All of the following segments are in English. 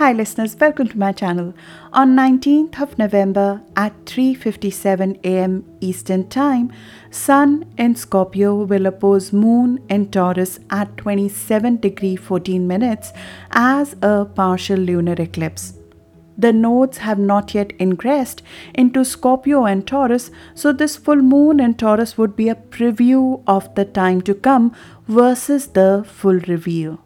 Hi listeners, welcome to my channel. On 19th of November at 3:57 a.m. Eastern Time, Sun in Scorpio will oppose Moon in Taurus at 27 degree 14 minutes as a partial lunar eclipse. The nodes have not yet ingressed into Scorpio and Taurus, so this full moon in Taurus would be a preview of the time to come versus the full reveal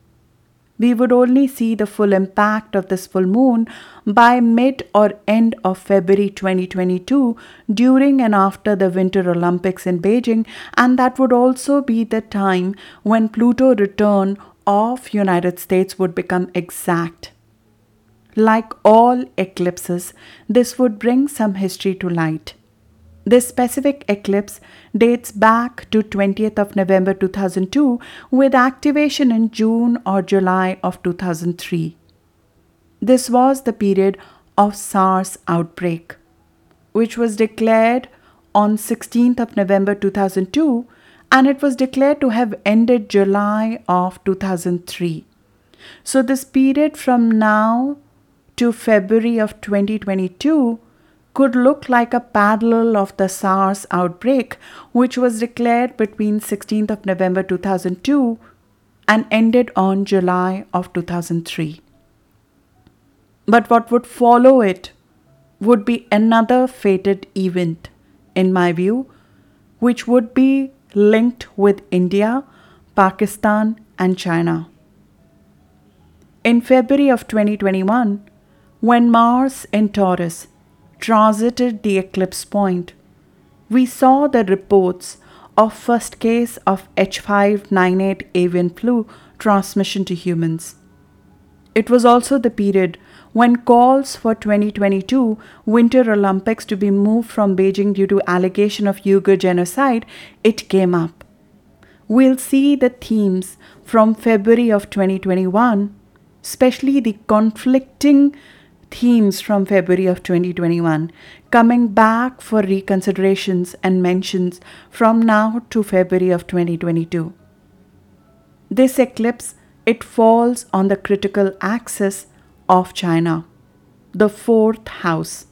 we would only see the full impact of this full moon by mid or end of February 2022 during and after the Winter Olympics in Beijing and that would also be the time when Pluto return of United States would become exact. Like all eclipses, this would bring some history to light. This specific eclipse dates back to 20th of November 2002 with activation in June or July of 2003. This was the period of SARS outbreak which was declared on 16th of November 2002 and it was declared to have ended July of 2003. So this period from now to February of 2022 could look like a parallel of the SARS outbreak, which was declared between 16th of November 2002 and ended on July of 2003. But what would follow it would be another fated event, in my view, which would be linked with India, Pakistan, and China. In February of 2021, when Mars in Taurus transited the eclipse point, we saw the reports of first case of H5N8 avian flu transmission to humans. It was also the period when calls for 2022 Winter Olympics to be moved from Beijing due to allegation of Uyghur genocide, it came up. We'll see the themes from February of 2021, especially the conflicting themes from February of 2021 coming back for reconsiderations and mentions from now to February of 2022. This eclipse it falls on the critical axis of China, the fourth house.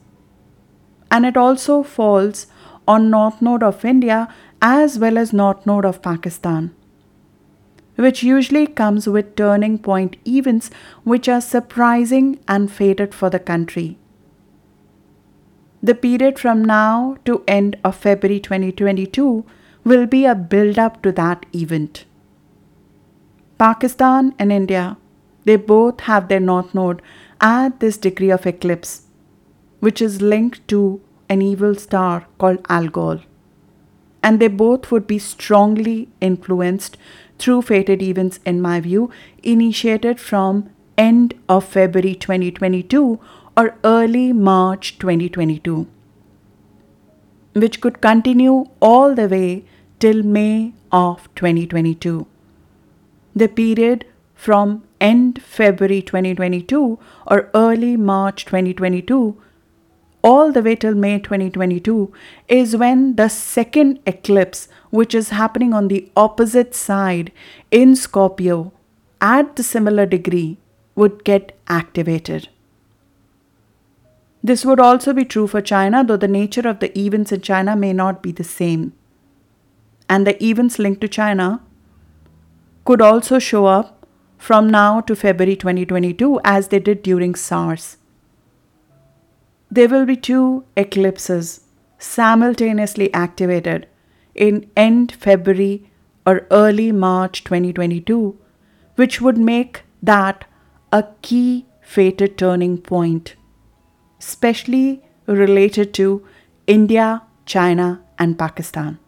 And it also falls on north node of India as well as north node of Pakistan which usually comes with turning point events which are surprising and fated for the country. The period from now to end of February 2022 will be a build up to that event. Pakistan and India, they both have their north node at this degree of eclipse, which is linked to an evil star called Algol. And they both would be strongly influenced through fated events in my view initiated from end of February 2022 or early March 2022 which could continue all the way till May of 2022 the period from end February 2022 or early March 2022 all the way till May 2022 is when the second eclipse, which is happening on the opposite side in Scorpio at the similar degree, would get activated. This would also be true for China, though the nature of the events in China may not be the same. And the events linked to China could also show up from now to February 2022 as they did during SARS there will be two eclipses simultaneously activated in end February or early March 2022, which would make that a key fated turning point, especially related to India, China, and Pakistan.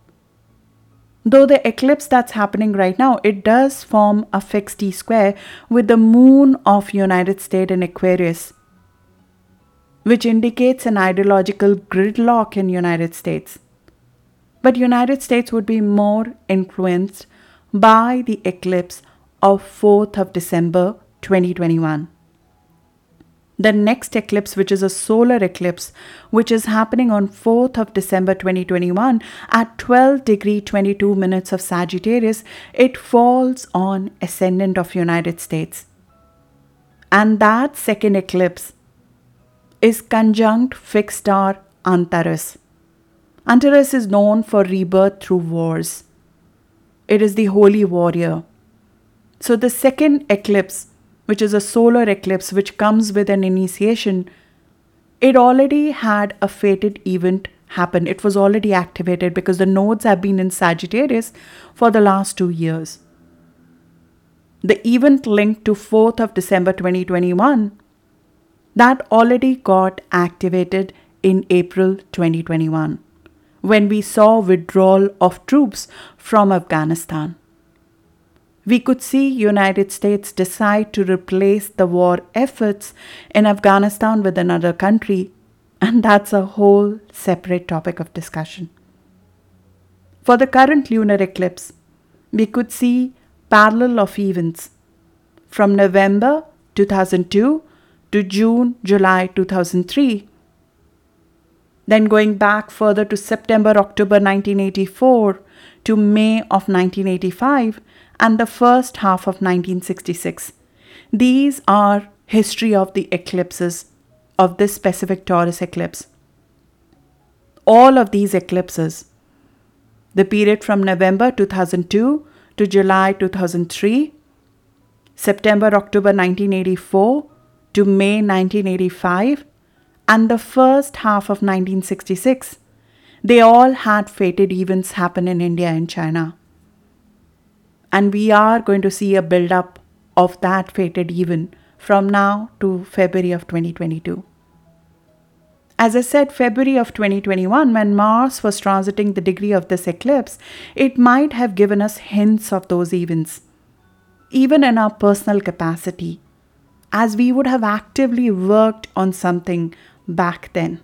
Though the eclipse that's happening right now, it does form a fixed T square with the moon of United States in Aquarius which indicates an ideological gridlock in United States. But United States would be more influenced by the eclipse of 4th of December 2021. The next eclipse, which is a solar eclipse, which is happening on 4th of December 2021 at 12 degree 22 minutes of Sagittarius, it falls on ascendant of United States And that second eclipse is conjunct fixed star Antares. Antares is known for rebirth through wars. It is the holy warrior. So the second eclipse, which is a solar eclipse which comes with an initiation, it already had a fated event happen. It was already activated because the nodes have been in Sagittarius for the last two years. The event linked to 4th of December 2021 that already got activated in April 2021 when we saw withdrawal of troops from Afghanistan. We could see United States decide to replace the war efforts in Afghanistan with another country and that's a whole separate topic of discussion. For the current lunar eclipse, we could see parallel of events from November 2002 to June July 2003 then going back further to September October 1984 to May of 1985 and the first half of 1966 these are history of the eclipses of this specific Taurus eclipse. All of these eclipses, the period from November 2002 to July 2003, September October 1984 to May 1985, and the first half of 1966, they all had fated events happen in India and China. And we are going to see a build up of that fated event from now to February of 2022. As I said, February of 2021, when Mars was transiting the degree of this eclipse, it might have given us hints of those events, even in our personal capacity, as we would have actively worked on something back then.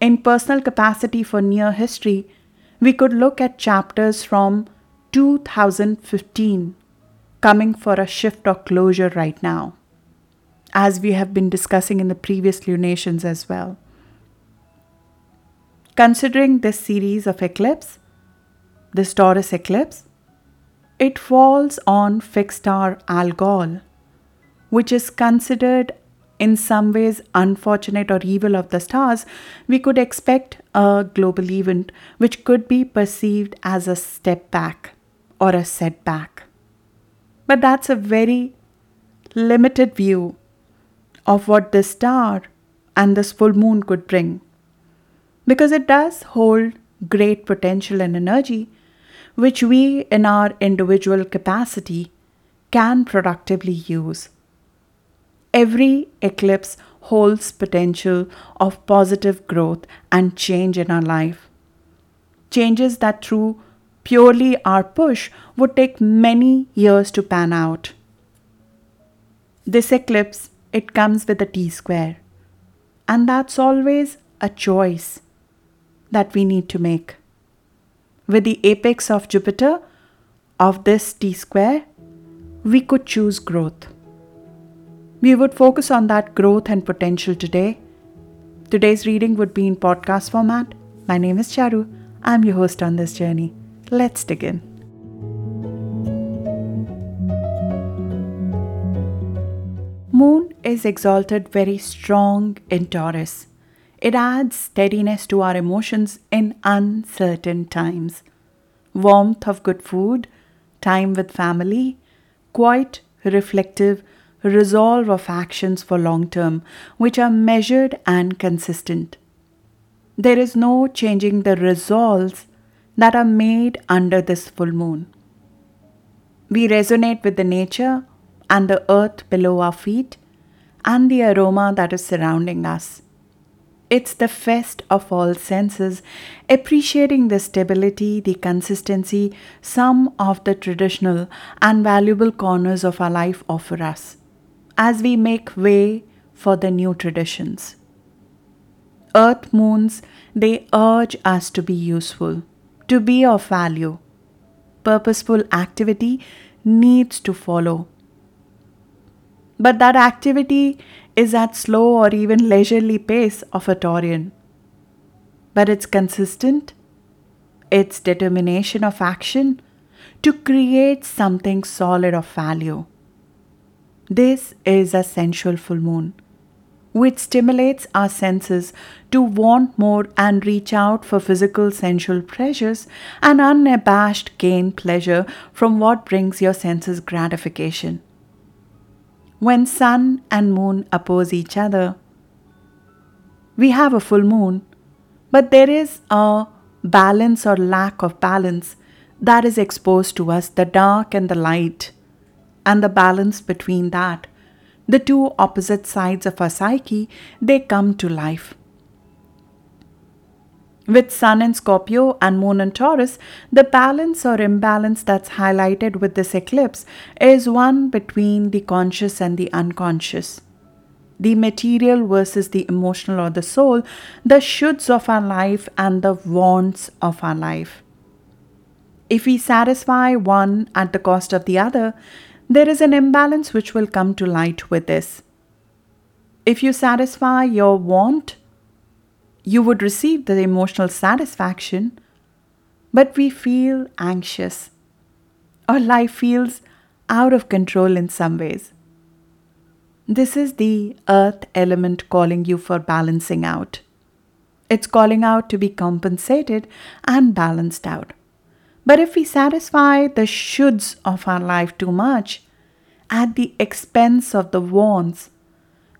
In personal capacity for near history, we could look at chapters from 2015 coming for a shift or closure right now, as we have been discussing in the previous lunations as well. Considering this series of eclipse, this Taurus eclipse, it falls on fixed star Algol, which is considered in some ways unfortunate or evil of the stars, we could expect a global event which could be perceived as a step back or a setback. But that's a very limited view of what this star and this full moon could bring. Because it does hold great potential and energy, which we in our individual capacity can productively use. Every eclipse holds potential of positive growth and change in our life. Changes that through purely our push would take many years to pan out. This eclipse, it comes with a T square. And that's always a choice that we need to make. With the apex of Jupiter of this T square, we could choose growth. We would focus on that growth and potential today. Today's reading would be in podcast format. My name is Charu. I'm your host on this journey. Let's dig in. Moon is exalted very strong in Taurus. It adds steadiness to our emotions in uncertain times. Warmth of good food, time with family, quite reflective resolve of actions for long term, which are measured and consistent. There is no changing the resolves that are made under this full moon. We resonate with the nature and the earth below our feet and the aroma that is surrounding us. It's the fest of all senses, appreciating the stability, the consistency some of the traditional and valuable corners of our life offer us as we make way for the new traditions. Earth moons, they urge us to be useful to be of value. Purposeful activity needs to follow. But that activity is at slow or even leisurely pace of a Taurian. But it's consistent, its determination of action to create something solid of value. This is a sensual full moon, which stimulates our senses to want more and reach out for physical sensual pleasures and unabashed gain pleasure from what brings your senses gratification. When sun and moon oppose each other, we have a full moon, but there is a balance or lack of balance that is exposed to us the dark and the light, and the balance between that. The two opposite sides of our psyche, they come to life. With Sun in Scorpio and Moon in Taurus, the balance or imbalance that's highlighted with this eclipse is one between the conscious and the unconscious the material versus the emotional or the soul, the shoulds of our life and the wants of our life. If we satisfy one at the cost of the other, there is an imbalance which will come to light with this. If you satisfy your want, you would receive the emotional satisfaction, but we feel anxious. Our life feels out of control in some ways. This is the earth element calling you for balancing out. It's calling out to be compensated and balanced out. But if we satisfy the shoulds of our life too much at the expense of the wants,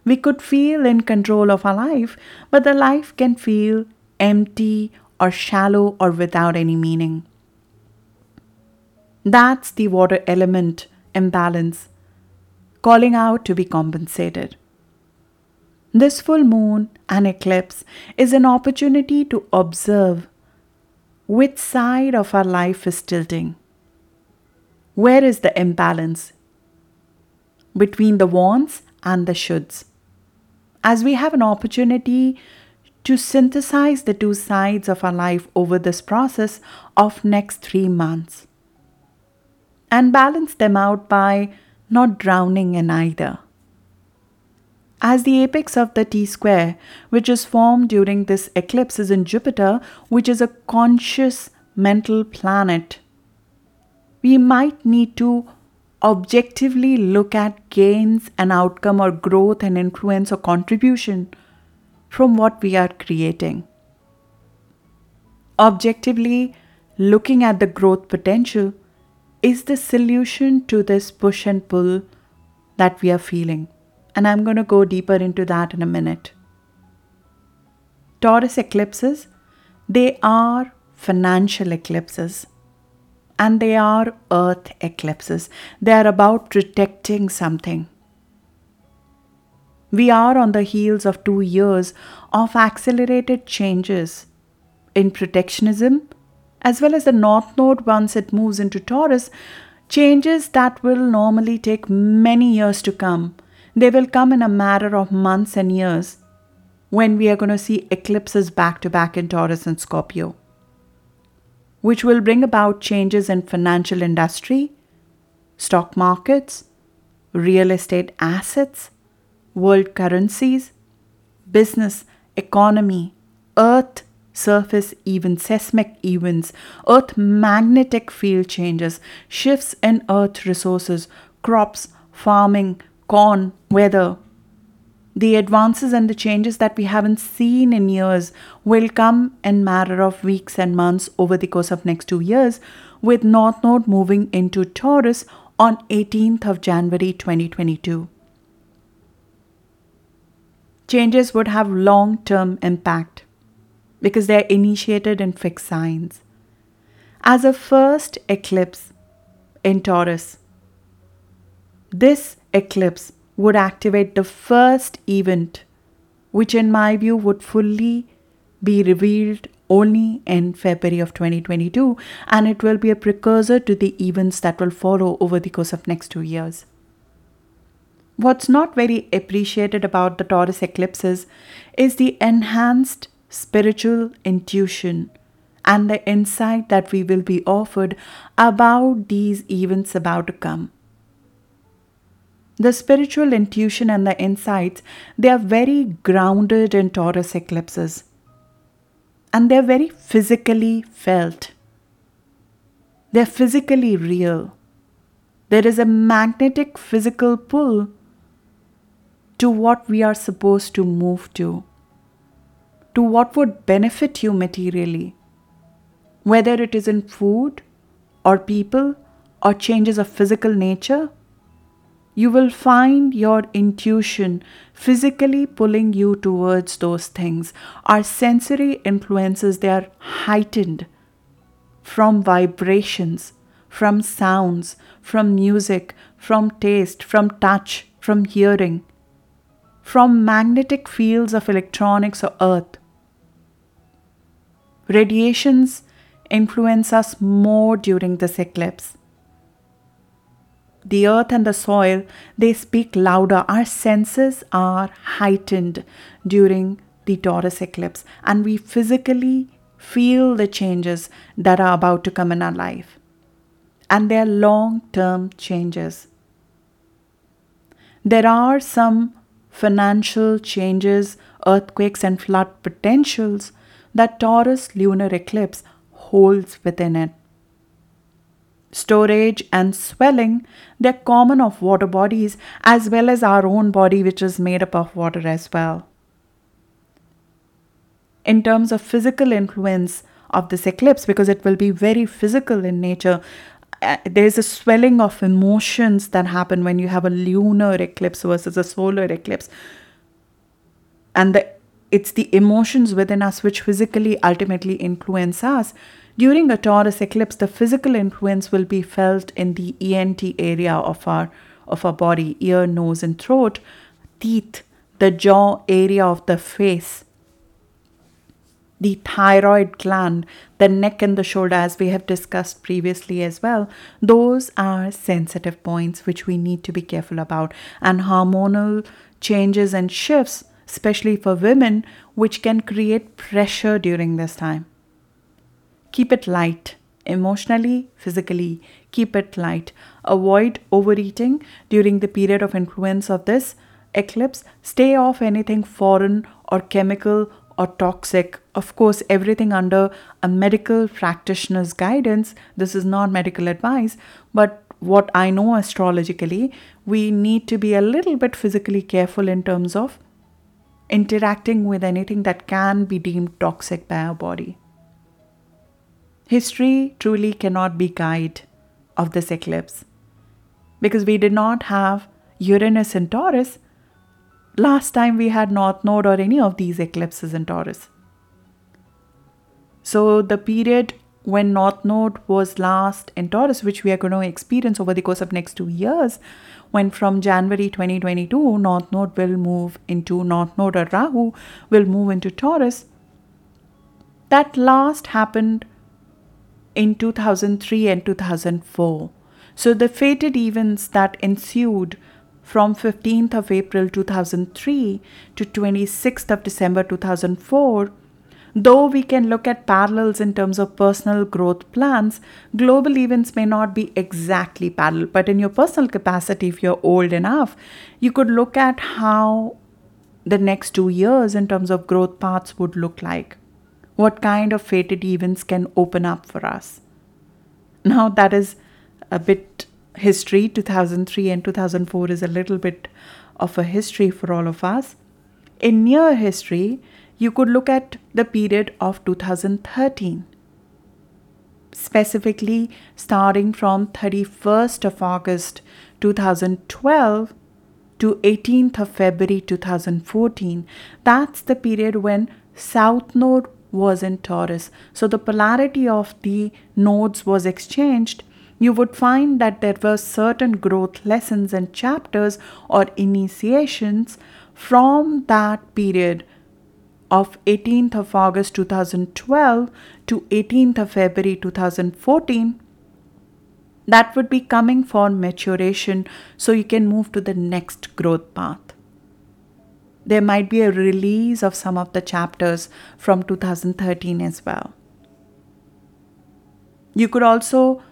we could feel in control of our life, but the life can feel empty or shallow or without any meaning. That's the water element imbalance calling out to be compensated. This full moon and eclipse is an opportunity to observe which side of our life is tilting. Where is the imbalance between the wants and the shoulds? As we have an opportunity to synthesize the two sides of our life over this process of next 3 months and balance them out by not drowning in either. As the apex of the T square, which is formed during this eclipse, is in Jupiter, which is a conscious mental planet, we might need to objectively look at gains and outcome or growth and influence or contribution from what we are creating. Objectively looking at the growth potential is the solution to this push and pull that we are feeling. And I'm going to go deeper into that in a minute. Taurus eclipses, they are financial eclipses and they are earth eclipses. They are about protecting something. We are on the heels of two years of accelerated changes in protectionism as well as the North Node once it moves into Taurus, changes that will normally take many years to come. They will come in a matter of months and years when we are going to see eclipses back to back in Taurus and Scorpio, which will bring about changes in financial industry, stock markets, real estate assets, world currencies, business, economy, earth, surface events, seismic events, Earth magnetic field changes, shifts in Earth resources, crops, farming, corn, weather. The advances and the changes that we haven't seen in years will come in matter of weeks and months over the course of next two years, with North Node moving into Taurus on 18th of January 2022. Changes would have long-term impact because they are initiated in fixed signs. As a first eclipse in Taurus, this eclipse would activate the first event, which, in my view, would fully be revealed only in February of 2022, and it will be a precursor to the events that will follow over the course of next two years. What's not very appreciated about the Taurus eclipses is the enhanced spiritual intuition, and the insight that we will be offered about these events about to come. The spiritual intuition and the insights, they are very grounded in Taurus eclipses. And they're very physically felt. They're physically real. There is a magnetic physical pull to what we are supposed to move to, to what would benefit you materially, whether it is in food or people or changes of physical nature. You will find your intuition physically pulling you towards those things. Our sensory influences, they are heightened from vibrations, from sounds, from music, from taste, from touch, from hearing, from magnetic fields of electronics or earth. Radiations influence us more during this eclipse. The earth and the soil, they speak louder. Our senses are heightened during the Taurus eclipse, and we physically feel the changes that are about to come in our life. And they are long term changes. There are some financial changes, earthquakes, and flood potentials that Taurus lunar eclipse holds within it. Storage and swelling, they're common of water bodies as well as our own body, which is made up of water as well. In terms of physical influence of this eclipse, because it will be very physical in nature, uh, there's a swelling of emotions that happen when you have a lunar eclipse versus a solar eclipse. And the, it's the emotions within us which physically ultimately influence us. During a Taurus eclipse, the physical influence will be felt in the ENT area of our of our body, ear, nose, and throat, teeth, the jaw area of the face, the thyroid gland, the neck and the shoulder, as we have discussed previously as well. Those are sensitive points which we need to be careful about. And hormonal changes and shifts, especially for women, which can create pressure during this time. Keep it light, emotionally, physically. Keep it light. Avoid overeating during the period of influence of this eclipse. Stay off anything foreign or chemical or toxic. Of course, everything under a medical practitioner's guidance. This is not medical advice, but what I know astrologically, we need to be a little bit physically careful in terms of interacting with anything that can be deemed toxic by our body. History truly cannot be guide of this eclipse because we did not have Uranus in Taurus last time we had North Node or any of these eclipses in Taurus. So the period when North Node was last in Taurus, which we are going to experience over the course of next two years, when from January 2022, North Node will move into North Node or Rahu will move into Taurus. That last happened in 2003 and 2004. So the fated events that ensued from 15th of April 2003 to 26th of December 2004 Though we can look at parallels in terms of personal growth plans, global events may not be exactly parallel. But in your personal capacity, if you're old enough, you could look at how the next two years in terms of growth paths would look like. What kind of fated events can open up for us? Now, that is a bit history. 2003 and 2004 is a little bit of a history for all of us. In near history, you could look at the period of 2013, specifically starting from 31st of August 2012 to 18th of February 2014. That's the period when South Node was in Taurus. So the polarity of the nodes was exchanged. You would find that there were certain growth lessons and chapters or initiations from that period of 18th of August 2012 to 18th of February 2014 that would be coming for maturation so you can move to the next growth path. There might be a release of some of the chapters from 2013 as well. You could also,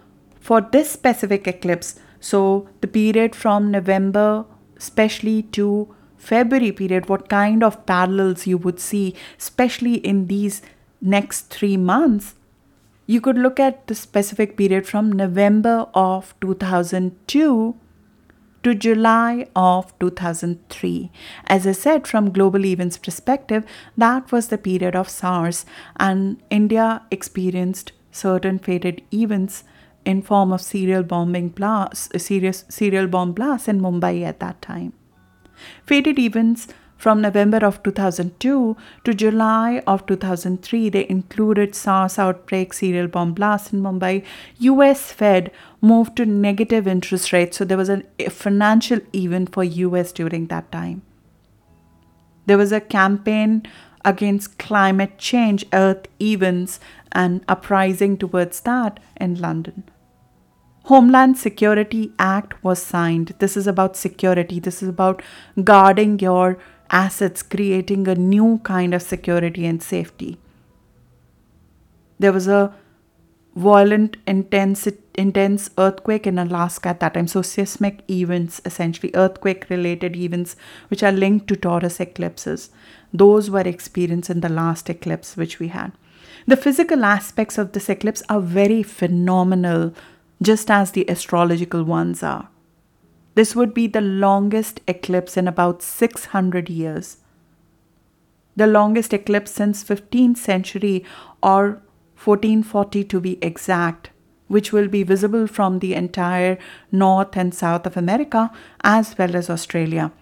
for this specific eclipse, so the period from November, especially to February period, what kind of parallels you would see, especially in these next three months, you could look at the specific period from November of 2002 to July of 2003. As I said, from global events perspective, that was the period of SARS, and India experienced certain fated events in form of serial bombing blasts, serious serial bomb blasts in Mumbai at that time. Fated events from November of 2002 to July of 2003, they included SARS outbreak, serial bomb blasts in Mumbai. US Fed moved to negative interest rates, so there was a financial event for US during that time. There was a campaign against climate change, earth events, and uprising towards that in London. Homeland Security Act was signed. This is about security. This is about guarding your assets, creating a new kind of security and safety. There was a violent, intense, intense earthquake in Alaska at that time. So, seismic events, essentially earthquake related events, which are linked to Taurus eclipses, those were experienced in the last eclipse which we had. The physical aspects of this eclipse are very phenomenal, just as the astrological ones are. This would be the longest eclipse in about 600 years. The longest eclipse since 15th century or 1440 to be exact, which will be visible from the entire North and South of America as well as Australia.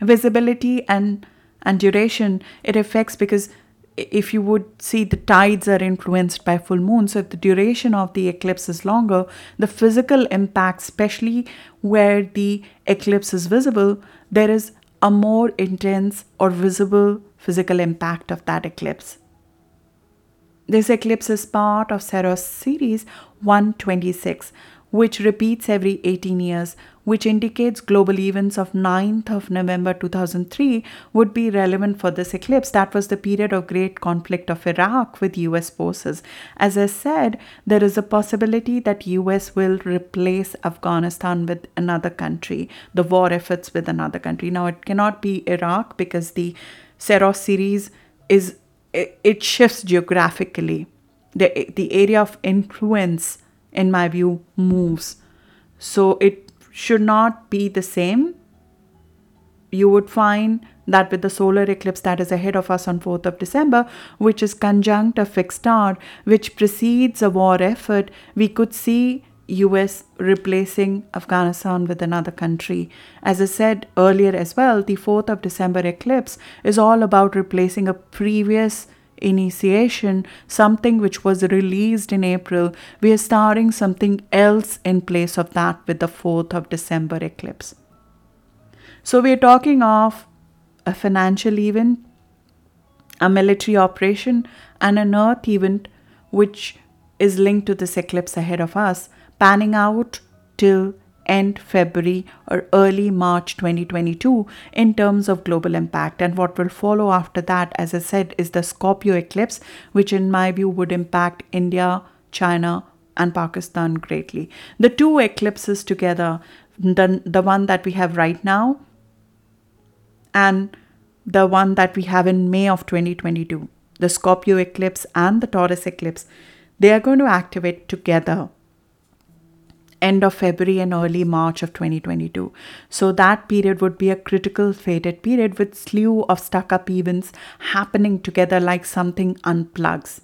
Visibility and and duration it affects because if you would see the tides are influenced by full moon so if the duration of the eclipse is longer the physical impact especially where the eclipse is visible there is a more intense or visible physical impact of that eclipse. This eclipse is part of Saros series 126 which repeats every 18 years, which indicates global events of 9th of November 2003 would be relevant for this eclipse. That was the period of great conflict of Iraq with US forces. As I said, there is a possibility that US will replace Afghanistan with another country, the war efforts with another country. Now it cannot be Iraq because the Saros series is it shifts geographically. The, the area of influence in my view, moves. So it should not be the same. You would find that with the solar eclipse that is ahead of us on 4th of December, which is conjunct a fixed star, which precedes a war effort, we could see US replacing Afghanistan with another country. As I said earlier as well, the 4th of December eclipse is all about replacing a previous initiation, something which was released in April, we are starting something else in place of that with the 4th of December eclipse. So we are talking of a financial event, a military operation, and an earth event which is linked to this eclipse ahead of us, panning out till end February or early March 2022 in terms of global impact. And what will follow after that, as I said, is the Scorpio eclipse, which in my view would impact India, China, and Pakistan greatly. The two eclipses together, the, the one that we have right now and the one that we have in May of 2022, the Scorpio eclipse and the Taurus eclipse, they are going to activate together end of February and early March of 2022. So that period would be a critical fated period with slew of stuck up events happening together like something unplugs.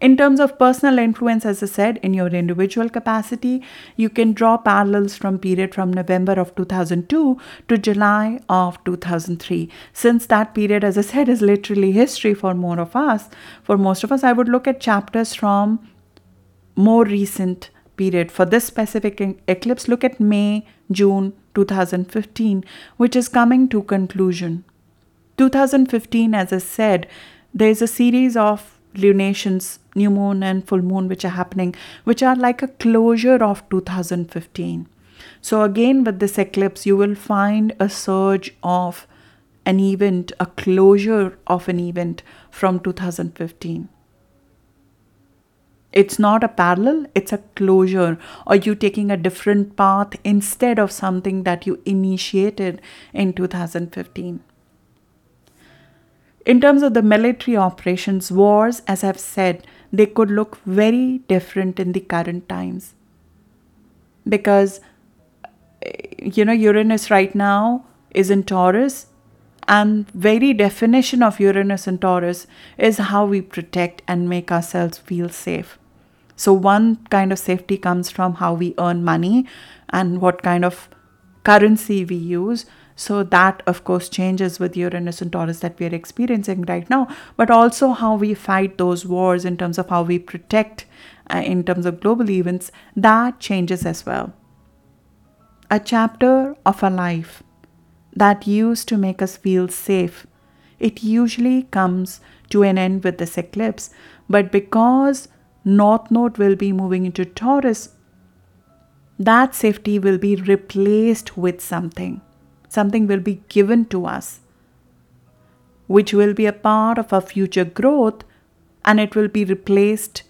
In terms of personal influence, as I said, in your individual capacity, you can draw parallels from period from November of 2002 to July of 2003. Since that period, as I said, is literally history for more of us, for most of us, I would look at chapters from more recent period. For this specific eclipse, look at May, June 2015, which is coming to conclusion. 2015, as I said, there is a series of lunations, new moon and full moon, which are happening, which are like a closure of 2015. So, again, with this eclipse, you will find a surge of an event, a closure of an event from 2015. It's not a parallel, it's a closure, or you taking a different path instead of something that you initiated in 2015. In terms of the military operations, wars, as I've said, they could look very different in the current times. Because, eh, you know, Uranus right now is in Taurus, and very definition of Uranus and Taurus is how we protect and make ourselves feel safe. So, one kind of safety comes from how we earn money and what kind of currency we use. So, that of course changes with Uranus and Taurus that we are experiencing right now, but also how we fight those wars in terms of how we protect uh, in terms of global events, that changes as well. A chapter of our life that used to make us feel safe, it usually comes to an end with this eclipse. But because North Node will be moving into Taurus, that safety will be replaced with something. Something will be given to us, which will be a part of our future growth, and it will be replaced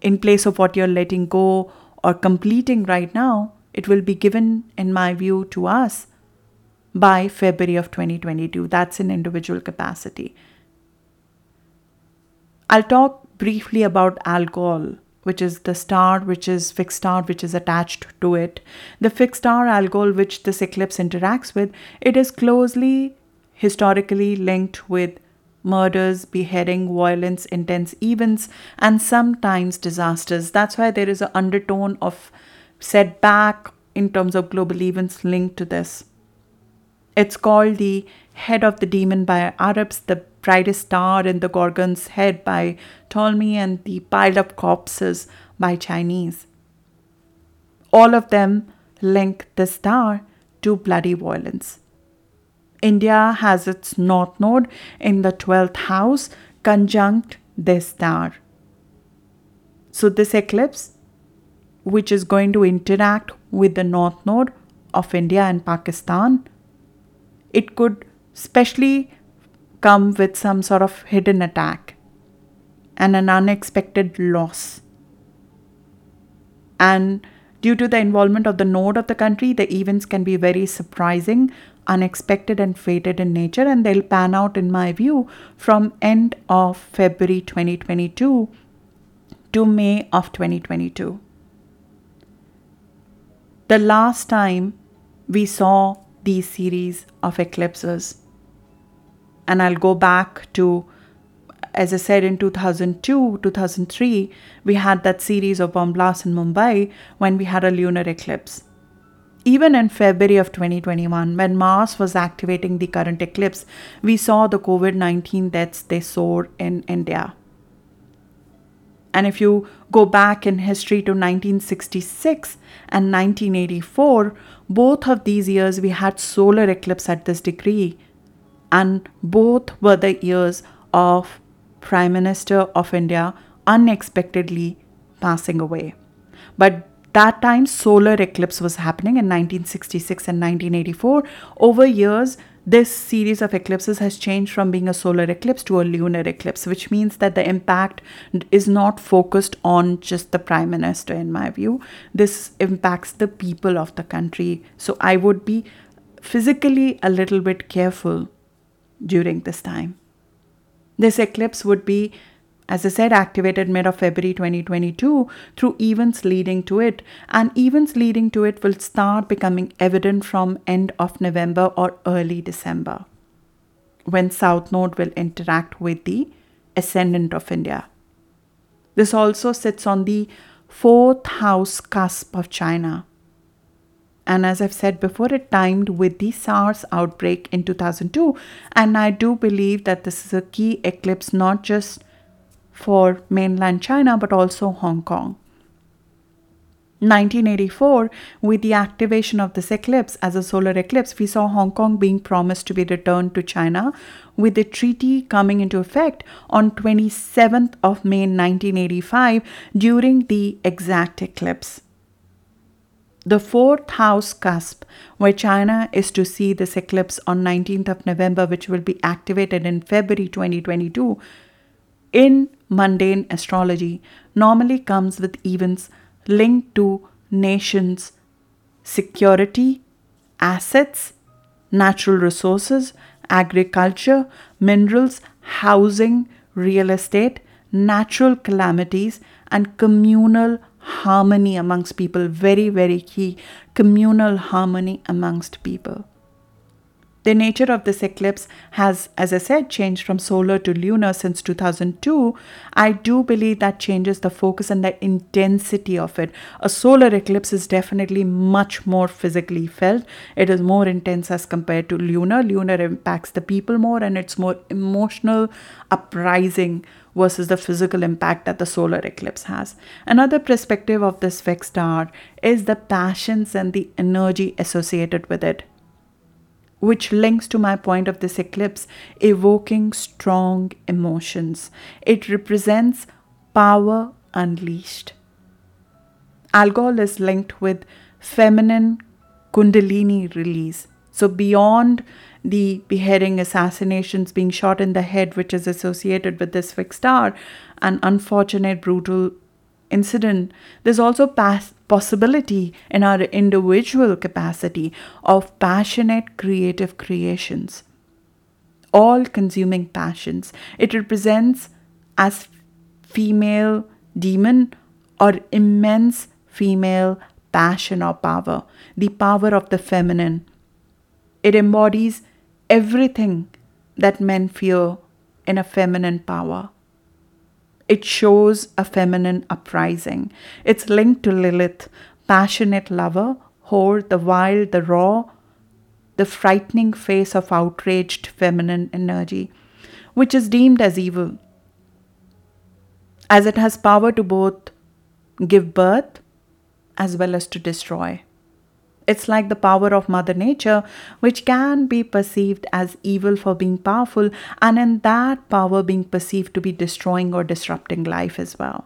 in place of what you're letting go or completing right now. It will be given, in my view, to us by February of 2022. That's in individual capacity. I'll talk briefly about Algol, which is the star, which is fixed star, which is attached to it. The fixed star Algol, which this eclipse interacts with, it is closely historically linked with murders, beheading, violence, intense events, and sometimes disasters. That's why there is an undertone of setback in terms of global events linked to this. It's called the head of the demon by Arabs, the brightest star in the Gorgon's head by Ptolemy, and the piled up corpses by Chinese. All of them link the star to bloody violence. India has its north node in the 12th house conjunct this star. So, this eclipse, which is going to interact with the north node of India and Pakistan, it could especially come with some sort of hidden attack and an unexpected loss. And due to the involvement of the node of the country, the events can be very surprising, unexpected, and fated in nature, and they'll pan out, in my view, from end of February 2022 to May of 2022. The last time we saw these series of eclipses and I'll go back to, as I said, in 2002, 2003, we had that series of bomb blasts in Mumbai when we had a lunar eclipse. Even in February of 2021, when Mars was activating the current eclipse, we saw the COVID 19 deaths they soar in India. And if you go back in history to 1966 and 1984, both of these years we had solar eclipse at this degree and both were the years of Prime Minister of India unexpectedly passing away. But that time, solar eclipse was happening in 1966 and 1984. Over years, this series of eclipses has changed from being a solar eclipse to a lunar eclipse, which means that the impact is not focused on just the prime minister, in my view. This impacts the people of the country. So I would be physically a little bit careful during this time. This eclipse would be, as I said, activated mid of February 2022 through events leading to it, and events leading to it will start becoming evident from end of November or early December, when South Node will interact with the ascendant of India. This also sits on the fourth house cusp of China and as I've said before, it timed with the SARS outbreak in 2002. And I do believe that this is a key eclipse not just for mainland China but also Hong Kong. 1984, with the activation of this eclipse as a solar eclipse, we saw Hong Kong being promised to be returned to China, with the treaty coming into effect on 27th of May 1985 during the exact eclipse the fourth house cusp where China is to see this eclipse on 19th of November which will be activated in February 2022 in mundane astrology normally comes with events linked to nations security assets natural resources agriculture minerals housing real estate natural calamities, and communal harmony amongst people. Very, very key. Communal harmony amongst people. The nature of this eclipse has, as I said, changed from solar to lunar since 2002. I do believe that changes the focus and the intensity of it. A solar eclipse is definitely much more physically felt, it is more intense as compared to lunar. Lunar impacts the people more and it's more emotional, uprising versus the physical impact that the solar eclipse has. Another perspective of this fixed star is the passions and the energy associated with it which links to my point of this eclipse, evoking strong emotions. It represents power unleashed. Algol is linked with feminine Kundalini release. So, beyond the beheading, assassinations, being shot in the head, which is associated with this fixed star, an unfortunate, brutal incident, there's also past possibility in our individual capacity of passionate creative creations. All consuming passions. It represents as female demon or immense female passion or power, the power of the feminine. It embodies everything that men fear in a feminine power. It shows a feminine uprising. It's linked to Lilith, passionate lover, whore, the wild, the raw, the frightening face of outraged feminine energy, which is deemed as evil, as it has power to both give birth as well as to destroy. It's like the power of Mother Nature, which can be perceived as evil for being powerful, and in that power being perceived to be destroying or disrupting life as well.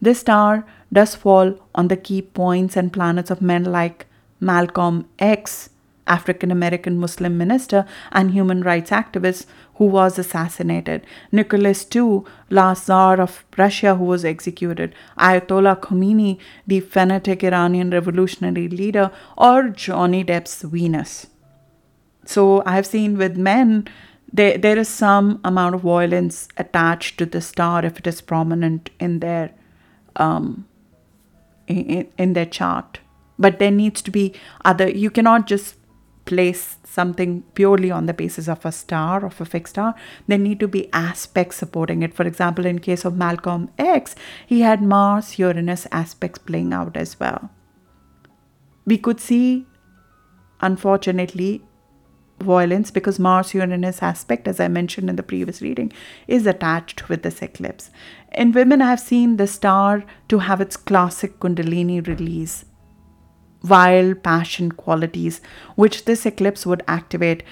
This star does fall on the key points and planets of men like Malcolm X, African American Muslim minister and human rights activist who was assassinated, Nicholas II, last Tsar of Russia who was executed, Ayatollah Khomeini, the fanatic Iranian revolutionary leader, or Johnny Depp's Venus. So I have seen with men, there, there is some amount of violence attached to the star if it is prominent in their um, in, in their chart. But there needs to be other you cannot just place something purely on the basis of a star of a fixed star there need to be aspects supporting it. For example in case of malcolm x he had mars uranus aspects playing out as well. We could see unfortunately violence because mars uranus aspect as i mentioned in the previous reading is attached with this eclipse. In women i have seen the star to have its classic kundalini release wild passion qualities, which this eclipse would activate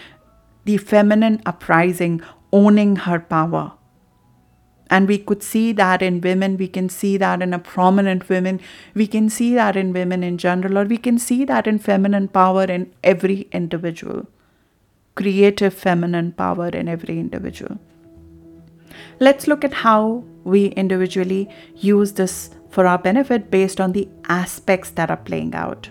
the feminine uprising, owning her power. And we could see that in women, we can see that in a prominent women, we can see that in women in general, or we can see that in feminine power in every individual, creative feminine power in every individual. Let's look at how we individually use this for our benefit based on the aspects that are playing out.